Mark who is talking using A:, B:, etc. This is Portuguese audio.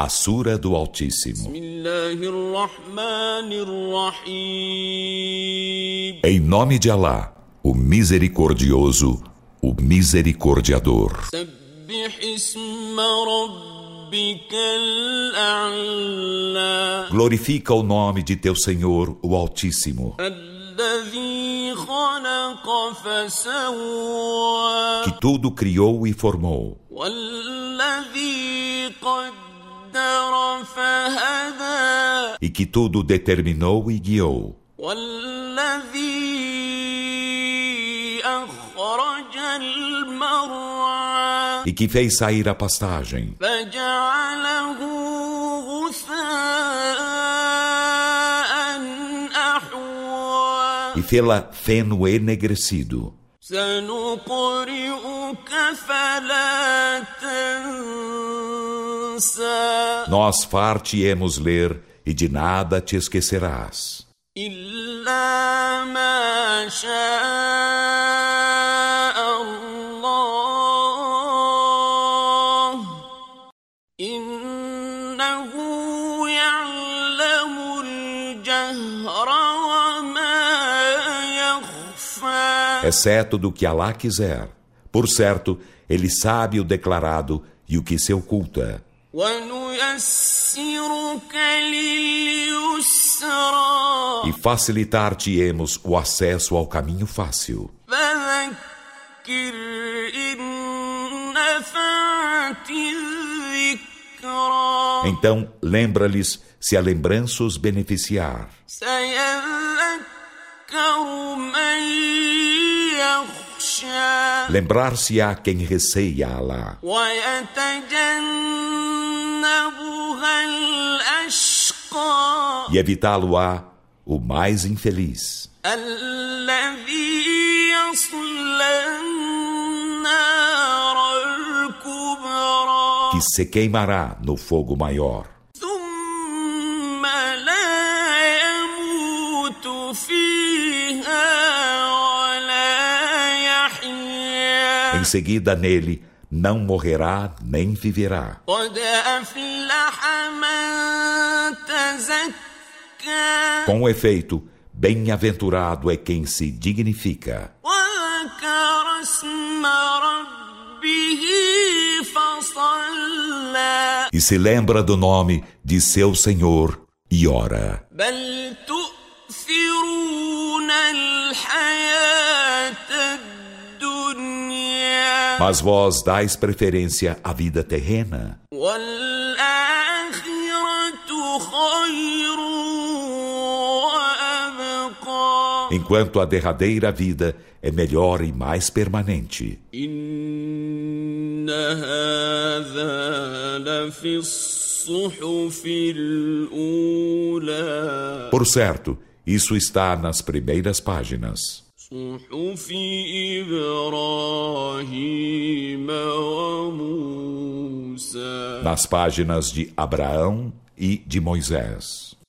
A: A Sura do Altíssimo. Em nome de Alá, o Misericordioso, o Misericordiador. Glorifica o nome de teu Senhor, o Altíssimo. Que tudo criou e formou. E que tudo determinou e guiou. E que fez sair a pastagem. E fê-la feno enegrecido. Nós far-te-emos ler e de nada te esquecerás. Exceto do que Alá quiser. Por certo, ele sabe o declarado e o que se oculta. E facilitar-te-emos o acesso ao caminho fácil. Então, lembra-lhes se a lembrança os beneficiar. Lembrar-se-á quem receia Alá. E evitá-lo-á o mais infeliz. Que se queimará no fogo maior. Em seguida nele não morrerá nem viverá. Com efeito, bem-aventurado é quem se dignifica. E se lembra do nome de seu Senhor e ora. Mas vós dais preferência à vida terrena. Enquanto a derradeira vida é melhor e mais permanente. Por certo, isso está nas primeiras páginas. Nas páginas de Abraão e de Moisés.